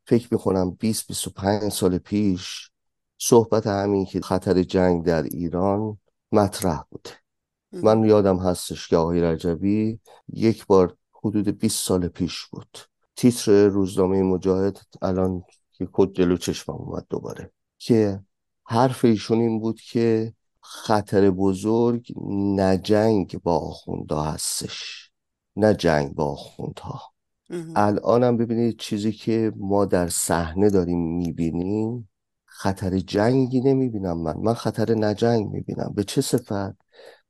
فکر می‌کنم 20 25 سال پیش صحبت همین که خطر جنگ در ایران مطرح بوده من یادم هستش که آقای رجبی یک بار حدود 20 سال پیش بود. تیتر روزنامه مجاهد الان که کد جلو چشمم اومد دوباره. که حرف ایشون این بود که خطر بزرگ نه جنگ با آخونده هستش. نه جنگ با آخوندها الانم ببینید چیزی که ما در صحنه داریم می‌بینیم خطر جنگی نمی‌بینم من. من خطر نجنگ می‌بینم. به چه صفت؟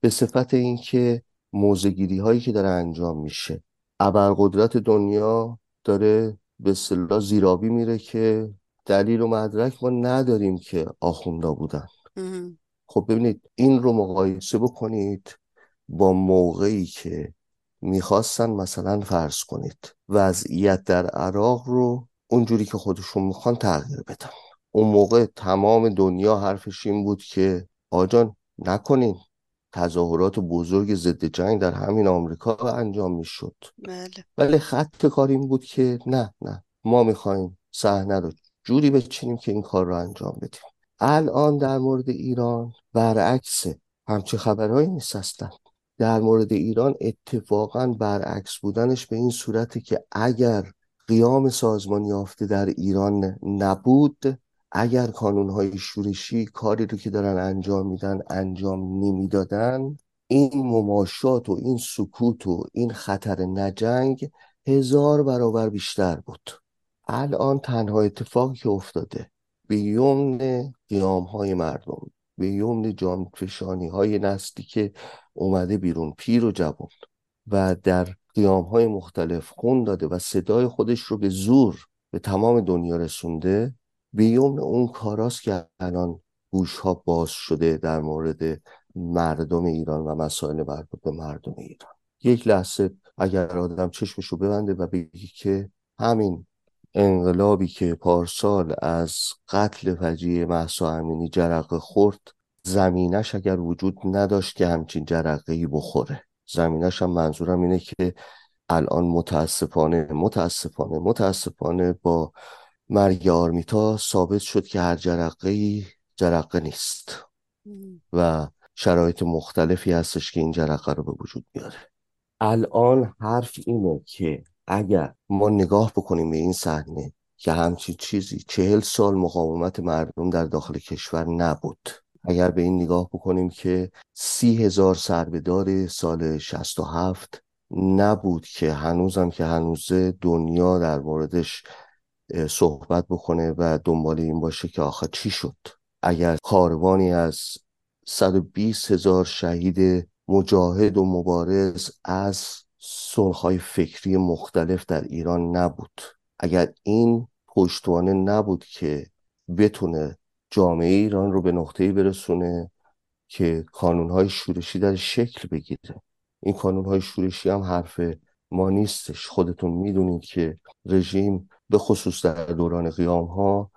به صفت اینکه موزگیری هایی که داره انجام میشه. ابرقدرت دنیا داره به صلاح زیرابی میره که دلیل و مدرک ما نداریم که آخوندا بودن. خب ببینید این رو مقایسه بکنید با موقعی که می‌خواستن مثلا فرض کنید وضعیت در عراق رو اونجوری که خودشون می‌خوان تغییر بدن. اون موقع تمام دنیا حرفش این بود که آجان نکنین تظاهرات بزرگ ضد جنگ در همین آمریکا انجام می‌شد. بله. ولی خط کار این بود که نه نه ما می‌خوایم صحنه رو جوری بچینیم که این کار رو انجام بدیم. الان در مورد ایران برعکس همچه خبرهایی نیست هستن در مورد ایران اتفاقا برعکس بودنش به این صورته که اگر قیام سازمان یافته در ایران نبود اگر کانونهای شورشی کاری رو که دارن انجام میدن انجام نمی‌دادن این مماشات و این سکوت و این خطر نجنگ هزار برابر بیشتر بود. الان تنها اتفاقی که افتاده به یمن قیام های مردم به یمن جانفشانی های نسلی که اومده بیرون پیر و جوان. و در قیام های مختلف خون داده و صدای خودش رو به زور به تمام دنیا رسونده. به یمن اون کاراست که الان گوش ها باز شده در مورد مردم ایران و مسائل مربوط به مردم ایران. یک لحظه اگر آدم چشمشو ببنده و بگی که همین انقلابی که پارسال از قتل فجیع محسا امینی جرقه خورد زمینش اگر وجود نداشت که همچین جرقه ای بخوره. زمینش هم منظورم اینه که الان متاسفانه متاسفانه متاسفانه با مرگ آرمیتا ثابت شد که هر جرقه ای جرقه نیست و شرایط مختلفی هستش که این جرقه رو به وجود میاره الان حرف اینه که اگر ما نگاه بکنیم به این صحنه که همچین چیزی چهل سال مقاومت مردم در داخل کشور نبود. اگر به این نگاه بکنیم که سی هزار سربدار سال 67 نبود که هنوزم که هنوز دنیا در موردش صحبت بکنه و دنبال این باشه که آخه چی شد. اگر کاروانی از 120 هزار شهید مجاهد و مبارز از سنخهای فکری مختلف در ایران نبود. اگر این پشتوانه نبود که بتونه جامعه ایران رو به نقطه‌ای برسونه که کانونهای شورشی در شکل بگیره. این کانونهای شورشی هم حرف ما نیستش. خودتون می‌دونید که رژیم به خصوص در دوران قیام ها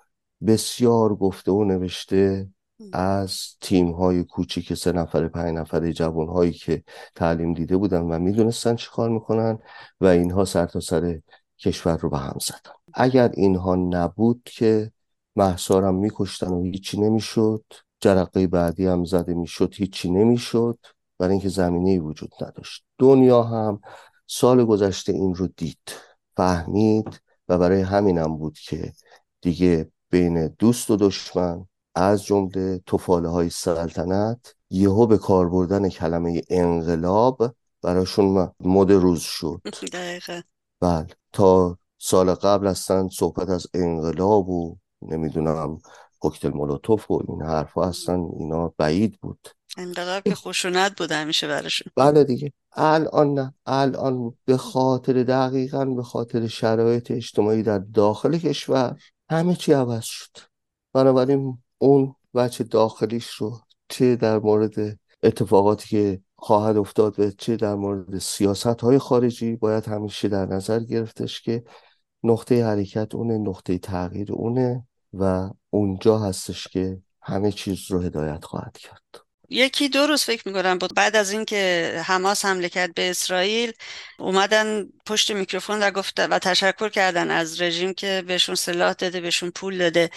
بسیار گفته و نوشته از تیم های کوچیک سه نفر پنج نفره جوان هایی که تعلیم دیده بودن و می‌دونستن چی کار می‌کنن و اینها سر تا سر کشور رو به هم زدن. اگر اینها نبود که محسارم میکشتن و هیچی نمی‌شد جرقه بعدی هم زده می‌شد هیچی نمی‌شد برای اینکه زمینه وجود نداشت. دنیا هم سال گذشته این رو دید فهمید و برای همینم بود که دیگه بین دوست و دشمن از جمله توفاله های سلطنت یهو به کار بردن کلمه انقلاب براشون مد روز شد. دقیقا. بله. تا سال قبل هستن صحبت از انقلاب و نمی‌دونم کوکتل مولوتوف و این حرفا هستن اینا بعید بود. انقلاب که خشونت بود همیشه براشون. بله دیگه. الان نه. الان به خاطر دقیقا به خاطر شرایط اجتماعی در داخل کشور همه چی عوض شد. بنابراین اون بچه داخلیش رو چه در مورد اتفاقاتی که خواهد افتاد و چه در مورد سیاست های خارجی باید همیشه در نظر گرفتش که نقطه حرکت اونه نقطه تغییر اونه و اونجا هستش که همه چیز رو هدایت خواهد کرد. یکی دو روز فکر می‌کنم بود. بعد از اینکه حماس حمله کرد به اسرائیل اومدن پشت میکروفون و گفته و تشکر کردن از رژیم که بهشون سلاح داده بهشون پول داده.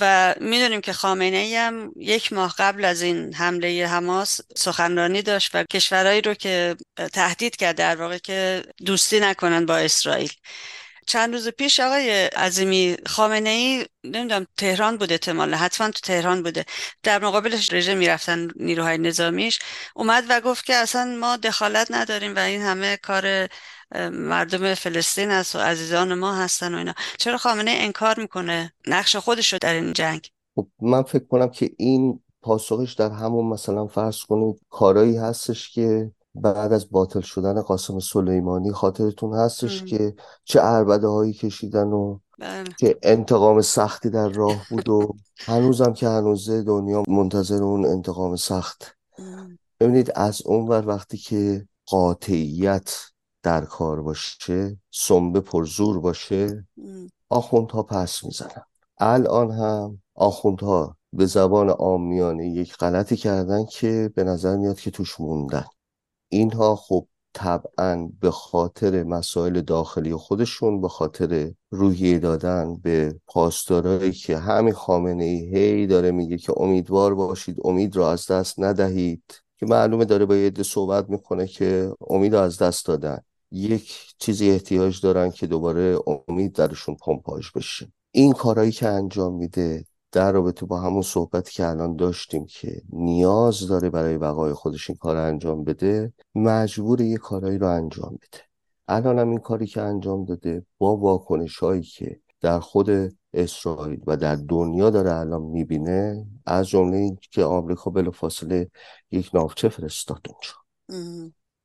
و می‌دونیم که خامنه ای هم یک ماه قبل از این حمله حماس سخنرانی داشت و کشورهایی رو که تهدید کرد در واقع که دوستی نکنن با اسرائیل. چند روز پیش آقای عظیمی خامنه ای نمی‌دونم تهران بوده احتمالا حتما تو تهران بوده. در مقابلش رژه می‌رفتن نیروهای نظامیش. اومد و گفت که اصلا ما دخالت نداریم و این همه کار مردم فلسطین است و عزیزان ما هستن و اینا. چرا خامنه انکار می‌کنه؟ نقش خودش رو در این جنگ. خب من فکر کنم که این پاسخش در همون مثلا فرض کنید کارایی هستش که بعد از باطل شدن قاسم سلیمانی خاطرتون هستش ام. که چه عربده هایی کشیدن و بله. که انتقام سختی در راه بود و هنوزم که هنوزه دنیا منتظر اون انتقام سخت. ببینید از اون ور وقتی که قاطعیت در کار باشه سنبه پرزور باشه. آخوندها پس می‌زنن. الان هم آخوندها به زبان عامیانه یک غلطی کردن که به نظر میاد که توش موندن. اینها خب طبعا به خاطر مسائل داخلی خودشون به خاطر روحیه دادن به پاسدارایی که همین خامنه ای هی داره میگه که امیدوار باشید امید را از دست ندهید. که معلومه داره با یه عده صحبت می‌کنه که امید از دست دادن. یک چیزی احتیاج دارن که دوباره امید درشون پمپاژ بشه. این کارهایی که انجام میده در رابطه با همون صحبتی که الان داشتیم که نیاز داره برای بقای خودش این کار انجام بده مجبور یه کارایی رو انجام بده. الان هم این کاری که انجام داده با واکنش هایی که در خود اسرائیل و در دنیا داره الان می‌بینه از جمله این که آمریکا بلافاصله یک ناوچه فرستاد اونجا.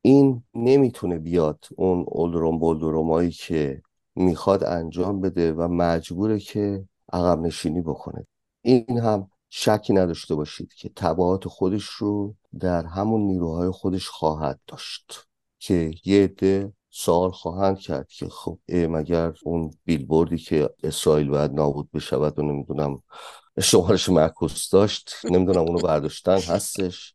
این نمی‌تونه بیاد اون اولدروم بولدرومایی که می‌خواد انجام بده و مجبوره که عقب نشینی بکنه. این هم شکی نداشته باشید که تبعات خودش رو در همون نیروهای خودش خواهد داشت که یه عده سوال خواهند کرد که خب مگر اون بیلبوردی که اسرائیل باید نابود بشود و نمی‌دونم شمارش معکوس داشت نمی‌دونم اونو برداشتن هستش.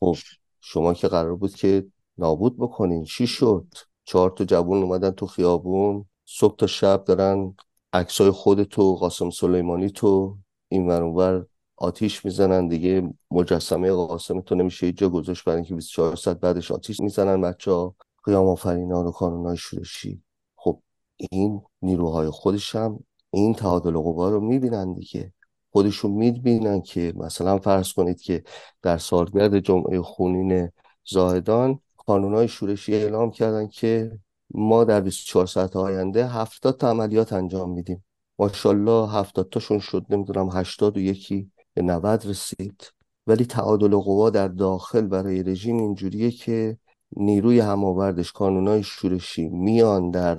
خب شما که قرار بود که نابود بکنین. چی شد؟ چهار تا جوون اومدن تو خیابون صبح تا شب دارن عکسای خودتو قاسم سلیمانی تو این ور اون ور آتیش می‌زنن. دیگه مجسمه قاسم تو نمیشه یه جا گذاشت برای اینکه 24 ساعت بعدش آتیش می‌زنن بچه ها قیام آفرینان و کانونای شورشی. خب این نیروهای خودش هم این تعادل قوا رو می‌بینن دیگه. خودشون می‌بینن که مثلا فرض کنید که در سالگرد جمعه خونین زاهدان کانونای شورشی اعلام کردن که ما در 24 ساعت آینده 70 تا عملیات انجام میدیم. ماشاءالله 70 تاشون شد نمی‌دونم 80 و یکی به 90 رسید. ولی تعادل قوا در داخل برای رژیم اینجوریه که نیروی هماوردش کانونای شورشی میان در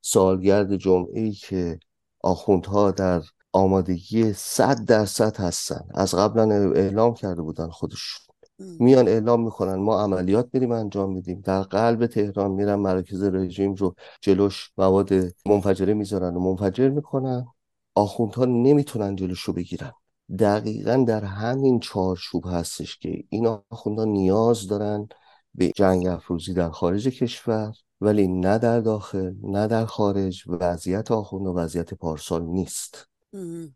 سالگرد جمعه ای که آخوندها در آمادگی صد درصد هستن. از قبلا اعلام کرده بودن خودشون. میان اعلام می‌کنن ما عملیات میریم انجام میدیم. در قلب تهران میرن مراکز رژیم رو جلوش مواد منفجره می‌ذارن و منفجر می‌کنن. آخوندها نمی‌تونن جلوش رو بگیرن. دقیقا در همین چارچوب هستش که این آخوندها نیاز دارن به جنگ افروزی در خارج کشور ولی نه در داخل نه در خارج. وضعیت آخوند و وضعیت پارسال نیست.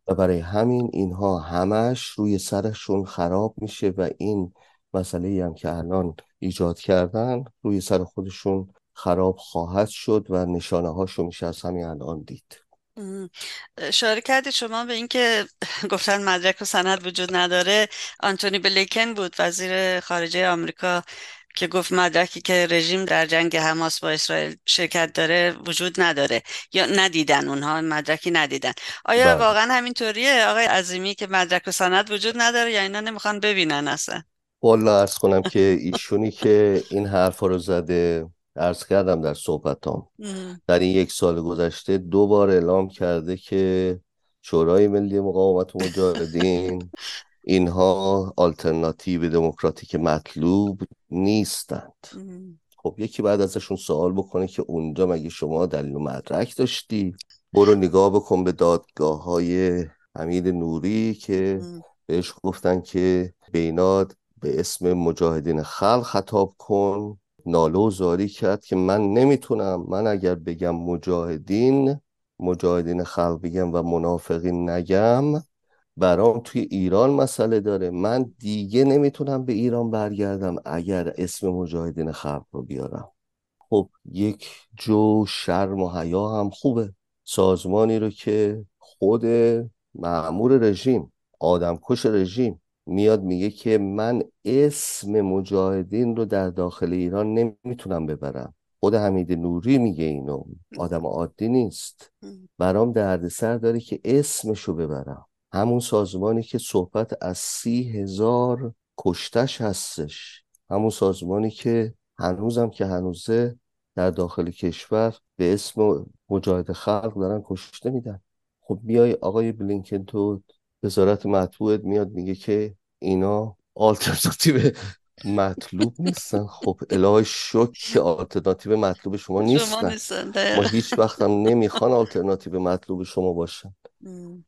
و برای همین اینها همش روی سرشون خراب میشه و این مسئله هم که الان ایجاد کردن روی سر خودشون خراب خواهد شد و نشانه هاشو میشه از همین الان دید. اشاره کردید شما به اینکه گفتن مدرک و سند وجود نداره. آنتونی بلیکن بود وزیر خارجه آمریکا که گفت مدرکی که رژیم در جنگ حماس با اسرائیل شرکت داره وجود نداره. یا ندیدن اونها مدرکی ندیدن. آیا بله. واقعا همینطوریه؟ آقای عظیمی که مدرک و سند وجود نداره یا اینا نمی‌خوان ببینن اصلا؟ والا ارز کنم که ایشونی که این حرف رو زده ارز کردم در صحبتام در این یک سال گذشته دو بار اعلام کرده که شورای ملی مقاومت و مجاهدین اینها آلترناتیو دموکراتیک مطلوب نیستند. خب یکی بعد ازشون سوال بکنه که اونجا مگه شما دلیل و مدرک داشتی؟ برو نگاه بکن به دادگاه های حمید نوری که بهش گفتن که بیناد به اسم مجاهدین خلق خطاب کن. ناله و زاری کرد که من نمی‌تونم. من اگر بگم مجاهدین مجاهدین خلق بگم و منافقین نگم برام توی ایران مسئله داره. من دیگه نمی‌تونم به ایران برگردم اگر اسم مجاهدین خلق رو بیارم. خب یک جو شرم و حیا هم خوبه. سازمانی رو که خود معمور رژیم آدمکش رژیم میاد میگه که من اسم مجاهدین رو در داخل ایران نمی‌تونم ببرم. خود حمید نوری میگه اینو. آدم عادی نیست. برام دردسر داره که اسمشو ببرم. همون سازمانی که صحبت از سی هزار کشتش هستش. همون سازمانی که هنوزم که هنوزه در داخل کشور به اسم مجاهد خلق دارن کشته میدن. خب بیای آقای بلینکن تو وزارت مطبوعت میاد میگه که اینا آلترناتیو مطلوب نیستن. خب الهی شک که آلترناتیو مطلوب شما نیستن. ما هیچ وقت هم نمی‌خوان آلترناتیو مطلوب شما باشن.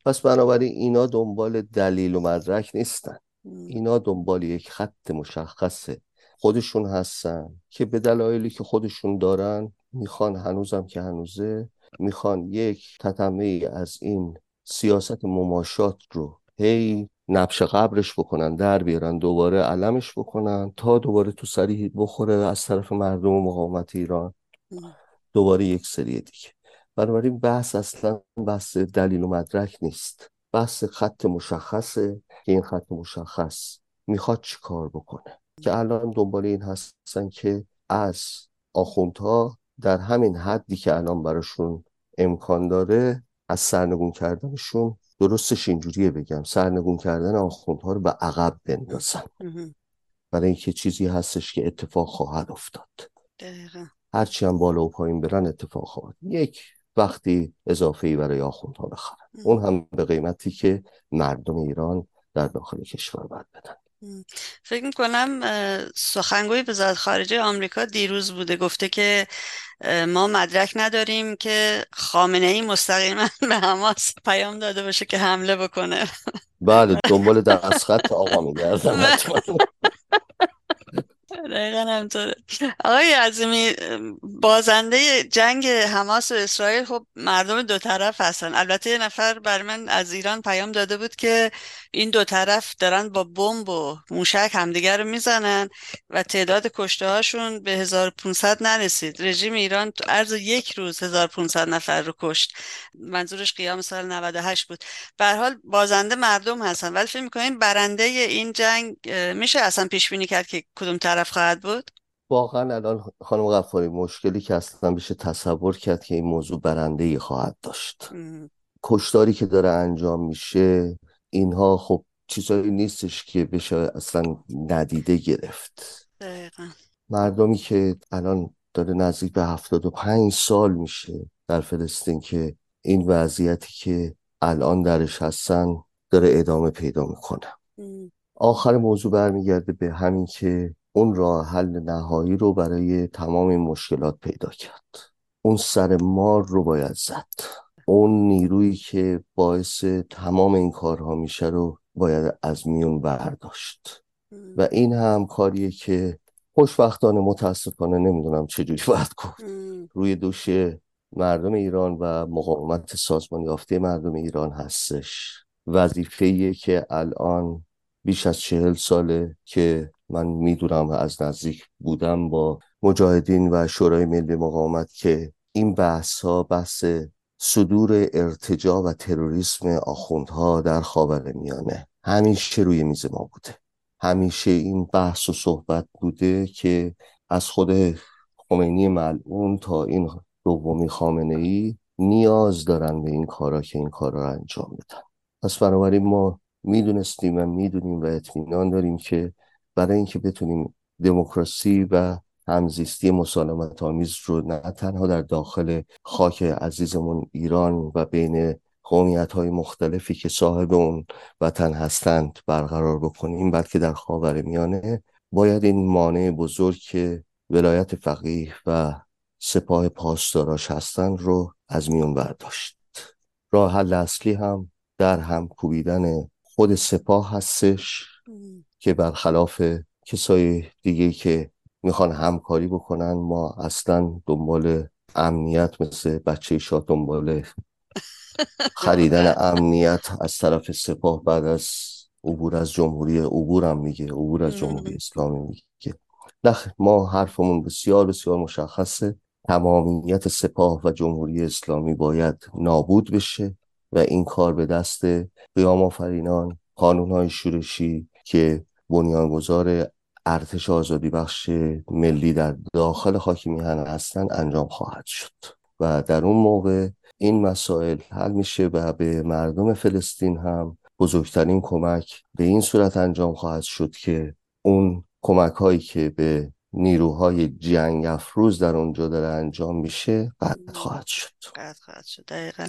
پس بنابراین اینا دنبال دلیل و مدرک نیستن. اینا دنبال یک خط مشخصه خودشون هستن که به دلایلی که خودشون دارن می‌خوان هنوزم که هنوزه می‌خوان یک تتمه از این سیاست مماشات رو هی نبش قبرش بکنن در بیارن دوباره علمش بکنن تا دوباره تو سریح بخوره از طرف مردم مقاومت ایران. دوباره یک سری دیگه. بنابراین بحث اصلا بحث دلیل و مدرک نیست. بحث خط مشخصه که این خط مشخص می‌خواد چی کار بکنه. که الان دنبال این هستن که از آخوندها در همین حدی که الان براشون امکان داره از سرنگون کردنشون درستش اینجوریه بگم. سرنگون کردن آخوندها رو به عقب بندازن. برای اینکه چیزی هستش که اتفاق خواهد افتاد. دقیقا. هرچی هم بالا و پایین برن اتفاق خواهد. یک وقتی اضافه ای برای آخوندها بخرن. اون هم به قیمتی که مردم ایران در داخل کشور باید بدن. فکر می‌کنم سخنگوی وزارت خارجه آمریکا دیروز بوده. گفته که ما مدرک نداریم که خامنه ای مستقیما به حماس پیام داده باشه که حمله بکنه. بله دنبال دستخط آقا میگردن دقیقا همطوره آقای عظیمی بازنده جنگ حماس و اسرائیل خب مردم دو طرف هستن. البته یه نفر بر من از ایران پیام داده بود که این دو طرف دارن با بمب و موشک همدیگر رو می‌زنن و تعداد کشته هاشون به 1500 نرسید. رژیم ایران تو عرض یک روز 1500 نفر رو کشت. منظورش قیام سال 98 بود. به حال بازنده مردم هستن. ولی فکر می‌کنین برنده این جنگ میشه اصلا پیش بینی کرد که کدوم طرف خواهد بود؟ واقعا الان خانم غفاری مشکلی که اصلا بشه تصور کرد که این موضوع برنده ای خواهد داشت. کشتاری که داره انجام میشه اینها خب چیزایی نیستش که بشه اصلا ندیده گرفت. دقیقا. مردمی که الان داره نزدیک به هفتاد و پنج سال میشه در فلسطین که این وضعیتی که الان درش هستن داره ادامه پیدا می‌کنه. آخر موضوع برمیگرده به همین که اون راه حل نهایی رو برای تمام این مشکلات پیدا کرد. اون سر مار رو باید زد. اون نیرویی که باعث تمام این کارها میشه رو باید از میون برداشت. و این هم کاریه که خوشبختانه متاسفانه نمی‌دونم چجوری باید گفت روی دوش مردم ایران و مقاومت سازمان یافته مردم ایران هستش. وظیفه که الان بیش از چهل ساله که من می‌دونم از نزدیک بودم با مجاهدین و شورای ملی مقاومت که این بحث ها بحث صدور ارتجا و تروریسم آخوندها در خاور میانه. همیشه روی میز ما بوده. همیشه این بحث و صحبت بوده که از خود خمینی ملعون تا این دومی خامنه ای نیاز دارن به این کارا که این کارا رو انجام بدن. پس بنابراین ما می‌دونستیم و می‌دونیم و اطمینان داریم که برای اینکه بتونیم دموکراسی و همزیستی مسالمت آمیز رو نه تنها در داخل خاک عزیزمون ایران و بین قومیت های مختلفی که صاحب اون وطن هستند برقرار بکنیم بلکه در خاور میانه باید این مانع بزرگ که ولایت فقیه و سپاه پاسداراش هستند رو از میون برداشت. راه حل اصلی هم در هم کوبیدن خود سپاه هستش. که برخلاف کسای دیگه که می‌خوان همکاری بکنن ما اصلا دنبال امنیت مثل بچه شاد دنبال خریدن امنیت از طرف سپاه بعد از عبور از جمهوری عبور هم میگه عبور از جمهوری اسلامی میگه. نه ما حرفمون بسیار بسیار مشخصه. تمامیت سپاه و جمهوری اسلامی باید نابود بشه و این کار به دست قیام آفرینان قانون های شورشی که بنیانگذار ارتش آزادی بخش ملی در داخل خاک میهن هستند انجام خواهد شد. و در اون موقع این مسائل حل میشه و به مردم فلسطین هم بزرگترین کمک به این صورت انجام خواهد شد که اون کمک هایی که به نیروهای جنگ افروز در اونجا داره انجام میشه قطع خواهد شد. قطع خواهد شد دقیقا.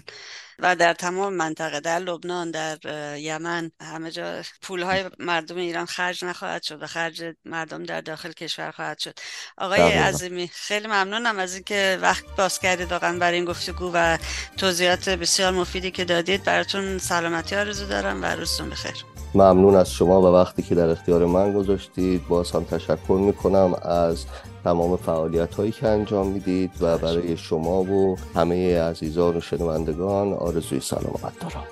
و در تمام منطقه در لبنان در یمن همه جا پول های مردم ایران خرج نخواهد شد و خرج مردم در داخل کشور خواهد شد. آقای عظیمی خیلی ممنونم از اینکه وقت باز کردید واقعا برای این گفتگو و توضیحات بسیار مفیدی که دادید. براتون سلامتی آرزو دارم و روزتون بخیر. ممنون از شما و وقتی که در اختیار من گذاشتید. باز هم تشکر می‌کنم از تمام فعالیت هایی که انجام می‌دید و برای شما و همه عزیزان و شنوندگان آرزوی سلامت دارم.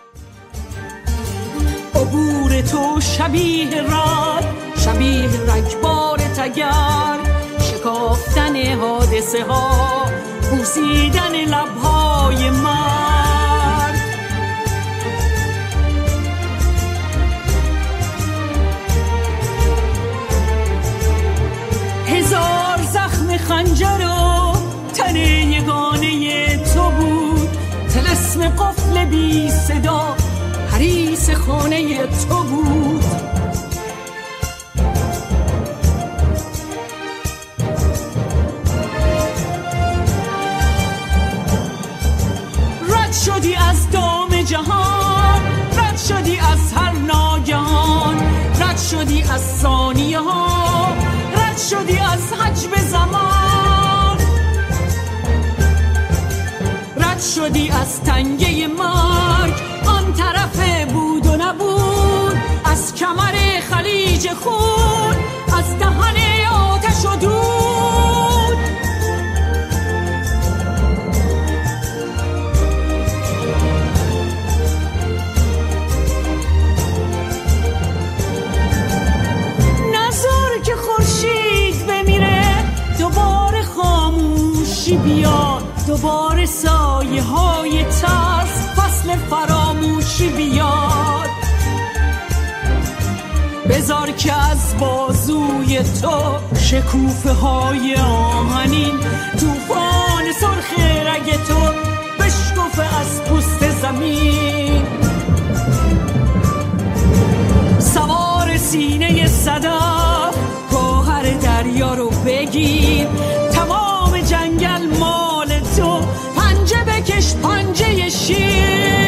عبور تو شبیه راد شبیه رگبار تگر. شکافتن حادثه ها بوسیدن لبهای من. خنجر و تن یگانه تو بود. تلسم قفل بی صدا حریس خانه تو بود. رد شدی از دام جهان رد شدی از هر ناگهان رد شدی از ثانیه ها رد شدی از حجب زمان. رد شدی از تنگه مرگ. آن طرف بود و نبود. از کمر خلیج خون. از دهن آتش و دود. دوباره سایه های ترس فصل فراموشی بیاد. بذار که از بازوی تو شکوفه های آهنین توفان سرخ رگ تو بشکفه از پوست زمین. سوار سینه صدا گوهر دریا رو بگیر. پنجش پنجه شیر.